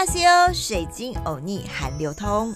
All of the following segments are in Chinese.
哈西欧，水晶欧尼韩流通。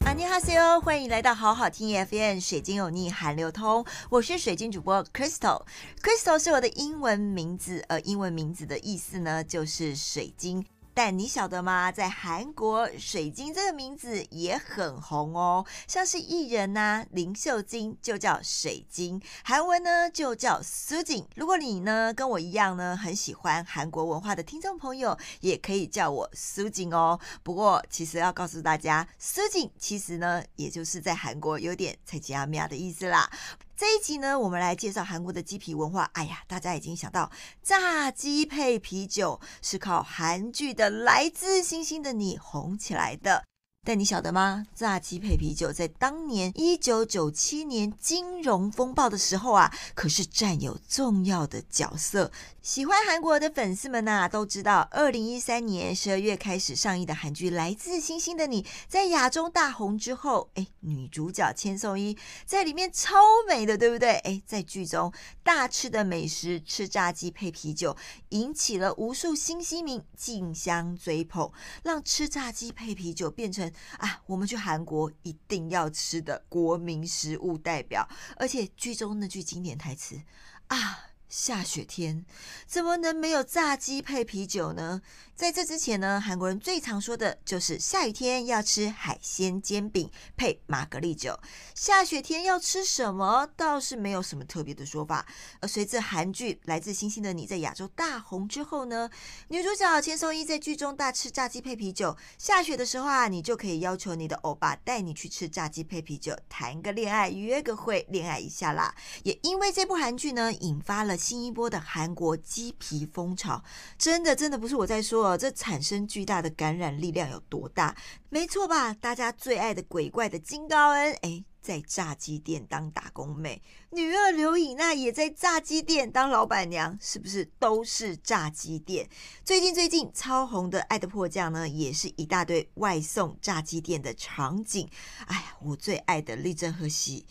阿尼哈西哟，欢迎来到好好听 FM 水晶欧尼韩流通。我是水晶主播 Crystal，Crystal Crystal 是我的英文名字，呃，英文名字的意思呢就是水晶。但你晓得吗？在韩国，水晶这个名字也很红哦。像是艺人呐、林秀晶就叫水晶，韩文呢就叫苏景。如果你呢跟我一样呢，很喜欢韩国文化的听众朋友，也可以叫我苏景哦。不过，其实要告诉大家，苏景其实呢，也就是在韩国有点菜市仔名的意思啦。这一集呢，我们来介绍韩国的鸡皮文化。哎呀，大家已经想到炸鸡配啤酒是靠韩剧的《来自星星的你》红起来的。但你晓得吗？炸鸡配啤酒在当年一九九七年金融风暴的时候啊，可是占有重要的角色。喜欢韩国的粉丝们呐、都知道，二零一三年十二月开始上映的韩剧《来自星星的你》在亚洲大红之后，哎，女主角千颂伊在里面超美的，对不对？哎，在剧中大吃的美食，吃炸鸡配啤酒，引起了无数新西民竞相追捧，让吃炸鸡配啤酒变成啊，我们去韩国一定要吃的国民食物代表。而且剧中那句经典台词啊。下雪天怎么能没有炸鸡配啤酒呢？在这之前呢，韩国人最常说的就是下雨天要吃海鲜煎饼配玛格丽酒。下雪天要吃什么倒是没有什么特别的说法。而随着韩剧《来自星星的你》在亚洲大红之后呢，女主角千颂伊在剧中大吃炸鸡配啤酒。下雪的时候啊，你就可以要求你的欧巴带你去吃炸鸡配啤酒，谈个恋爱，约个会，恋爱一下啦。也因为这部韩剧呢，引发了新一波的韩国鸡皮风潮。真的，真的不是我在说。这产生巨大的感染力量有多大？没错吧？大家最爱的鬼怪的金高恩，哎，在炸鸡店当打工妹；女二刘以娜也在炸鸡店当老板娘，是不是都是炸鸡店？最近最近超红的《爱的迫降》呢，也是一大堆外送炸鸡店的场景。哎呀，我最爱的李正赫熙。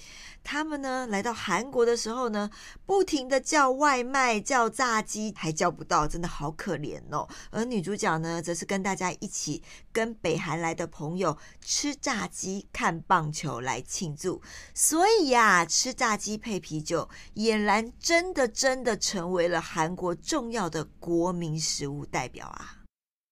他们呢来到韩国的时候呢，不停的叫外卖、叫炸鸡，还叫不到，真的好可怜哦。而女主角呢，则是跟大家一起跟北韩来的朋友吃炸鸡、看棒球来庆祝。所以呀，吃炸鸡配啤酒，俨然真的真的成为了韩国重要的国民食物代表啊。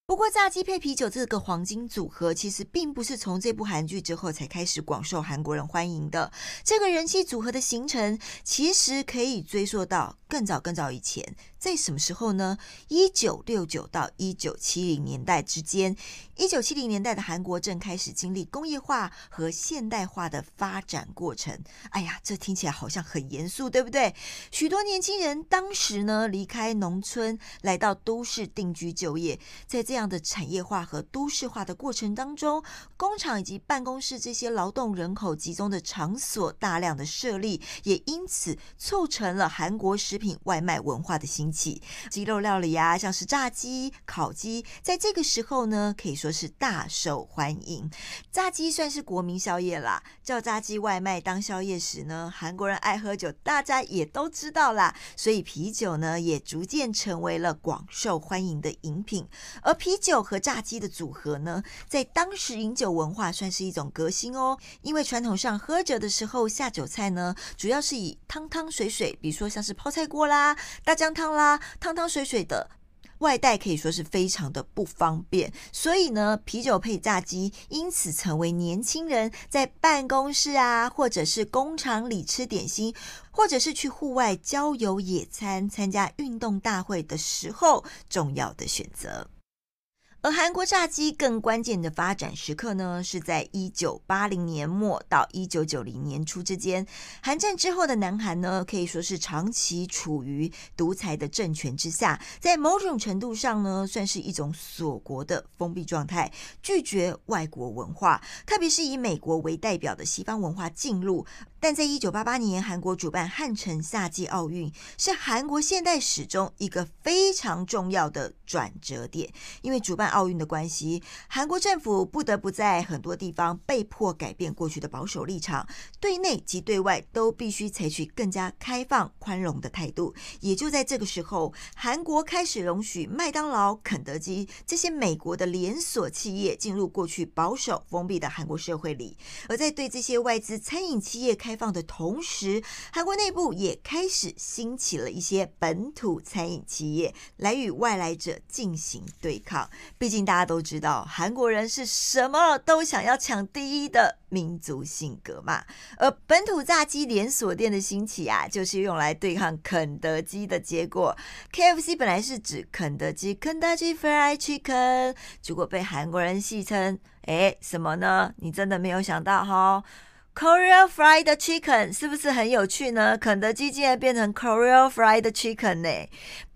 不过，炸鸡配啤酒这个黄金组合，其实并不是从这部韩剧之后才开始广受韩国人欢迎的。这个人气组合的形成，其实可以追溯到更早更早以前。在什么时候呢？一九六九到一九七零年代之间，一九七零年代的韩国正开始经历工业化和现代化的发展过程。哎呀，这听起来好像很严肃，对不对？许多年轻人当时呢，离开农村来到都市定居就业，在这这样的产业化和都市化的过程当中，工厂以及办公室这些劳动人口集中的场所大量的设立，也因此促成了韩国食品外卖文化的兴起鸡肉料理啊，像是炸鸡、烤鸡，在这个时候呢，可以说是大受欢迎。炸鸡算是国民宵夜啦，叫炸鸡外卖当宵夜时呢，韩国人爱喝酒，大家也都知道啦。所以啤酒呢，也逐渐成为了广受欢迎的饮品。而啤啤酒和炸鸡的组合呢，在当时饮酒文化算是一种革新哦。因为传统上喝酒的时候下酒菜呢，主要是以汤汤水水，比如说像是泡菜锅啦、大酱汤。啦，汤汤水水的外带可以说是非常的不方便，所以呢，啤酒配炸鸡，因此成为年轻人在办公室啊，或者是工厂里吃点心，或者是去户外郊游野餐、参加运动大会的时候重要的选择。而韩国炸鸡更关键的发展时刻呢，是在一九八零年末到一九九零年初之间。韩战之后的南韩呢，可以说是长期处于独裁的政权之下，在某种程度上呢，算是一种锁国的封闭状态，拒绝外国文化，特别是以美国为代表的西方文化进入。但在一九八八年，韩国主办汉城夏季奥运，是韩国现代史中一个非常重要的转折点。因为主办奥运的关系，韩国政府不得不在很多地方被迫改变过去的保守立场，对内及对外都必须采取更加开放宽容的态度。也就在这个时候，韩国开始容许麦当劳、肯德基这些美国的连锁企业进入过去保守封闭的韩国社会里，而在对这些外资餐饮企业开放的同时，韩国内部也开始兴起了一些本土餐饮企业来与外来者进行对抗。毕竟大家都知道，韩国人是什么都想要抢第一的民族性格嘛。而本土炸鸡连锁店的兴起啊，就是用来对抗肯德基的结果。KFC 本来是指肯德基，KFC Fried Chicken，结果被韩国人戏称，哎，什么呢？你真的没有想到哈？Korea Fried Chicken 是不是很有趣呢？肯德基竟然变成 Korea Fried Chicken 呢？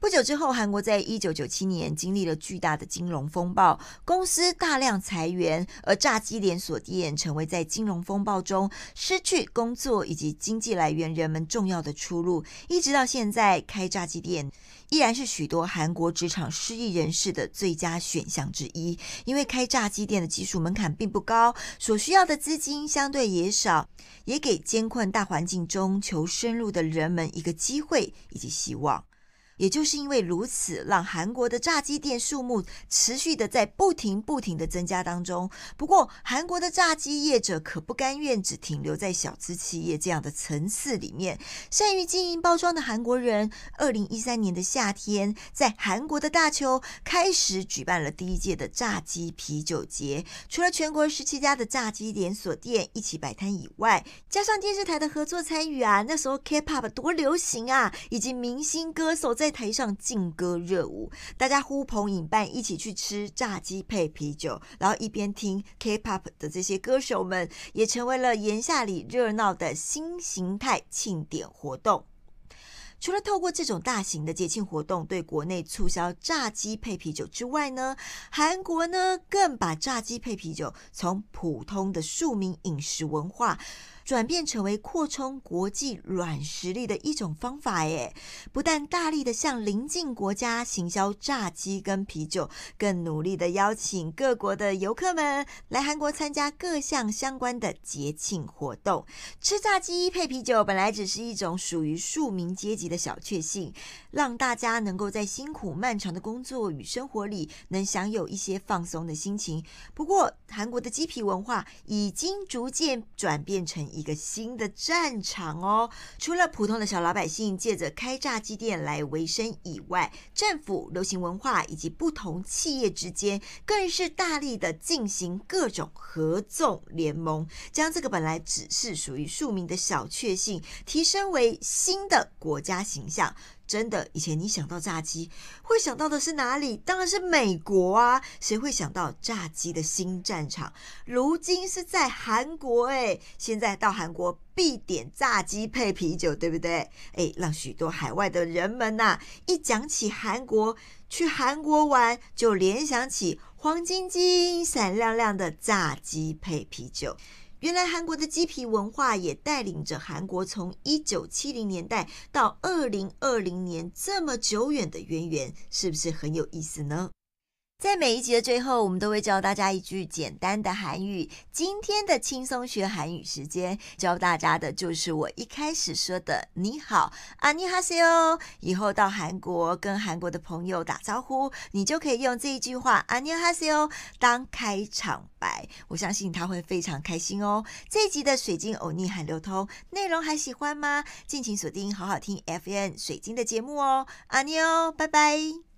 不久之后，韩国在一九九七年经历了巨大的金融风暴，公司大量裁员，而炸鸡连锁店成为在金融风暴中失去工作以及经济来源人们重要的出路。一直到现在，开炸鸡店依然是许多韩国职场失意人士的最佳选项之一，因为开炸鸡店的技术门槛并不高，所需要的资金相对也少。也给艰困大环境中求生路的人们一个机会以及希望。也就是因为如此，让韩国的炸鸡店数目持续的在不停不停的增加当中。不过，韩国的炸鸡业者可不甘愿只停留在小资企业这样的层次里面。善于经营包装的韩国人，二零一三年的夏天，在韩国的大邱开始举办了第一届的炸鸡啤酒节。除了全国十七家的炸鸡连锁店一起摆摊以外，加上电视台的合作参与啊，那时候 K-pop 多流行啊，以及明星歌手在台上劲歌热舞，大家呼朋引伴一起去吃炸鸡配啤酒，然后一边听 K-pop 的这些歌手们，也成为了炎夏里热闹的新形态庆典活动。除了透过这种大型的节庆活动对国内促销炸鸡配啤酒之外呢，韩国呢更把炸鸡配啤酒从普通的庶民饮食文化。转变成为扩充国际软实力的一种方法，耶！不但大力的向邻近国家行销炸鸡跟啤酒，更努力的邀请各国的游客们来韩国参加各项相关的节庆活动。吃炸鸡配啤酒本来只是一种属于庶民阶级的小确幸，让大家能够在辛苦漫长的工作与生活里能享有一些放松的心情。不过，韩国的鸡皮文化已经逐渐转变成一个新的战场哦！除了普通的小老百姓借着开炸鸡店来维生以外，政府、流行文化以及不同企业之间，更是大力的进行各种合纵联盟，将这个本来只是属于庶民的小确幸，提升为新的国家形象。真的，以前你想到炸鸡，会想到的是哪里？当然是美国啊！谁会想到炸鸡的新战场？如今是在韩国哎！现在到韩国必点炸鸡配啤酒，对不对？哎，让许多海外的人们呐、一讲起韩国，去韩国玩就联想起黄晶晶、闪亮亮的炸鸡配啤酒。原来韩国的鸡皮文化也带领着韩国从一九七零年代到二零二零年这么久远的渊源，是不是很有意思呢？在每一集的最后，我们都会教大家一句简单的韩语。今天的轻松学韩语时间，教大家的就是我一开始说的“你好，阿尼哈西哦”。以后到韩国跟韩国的朋友打招呼，你就可以用这一句话“阿尼哈西哦”当开场白。我相信他会非常开心哦。这一集的水晶欧尼韩流通内容还喜欢吗？敬请锁定好好听 FN 水晶的节目哦。阿尼哦，拜拜。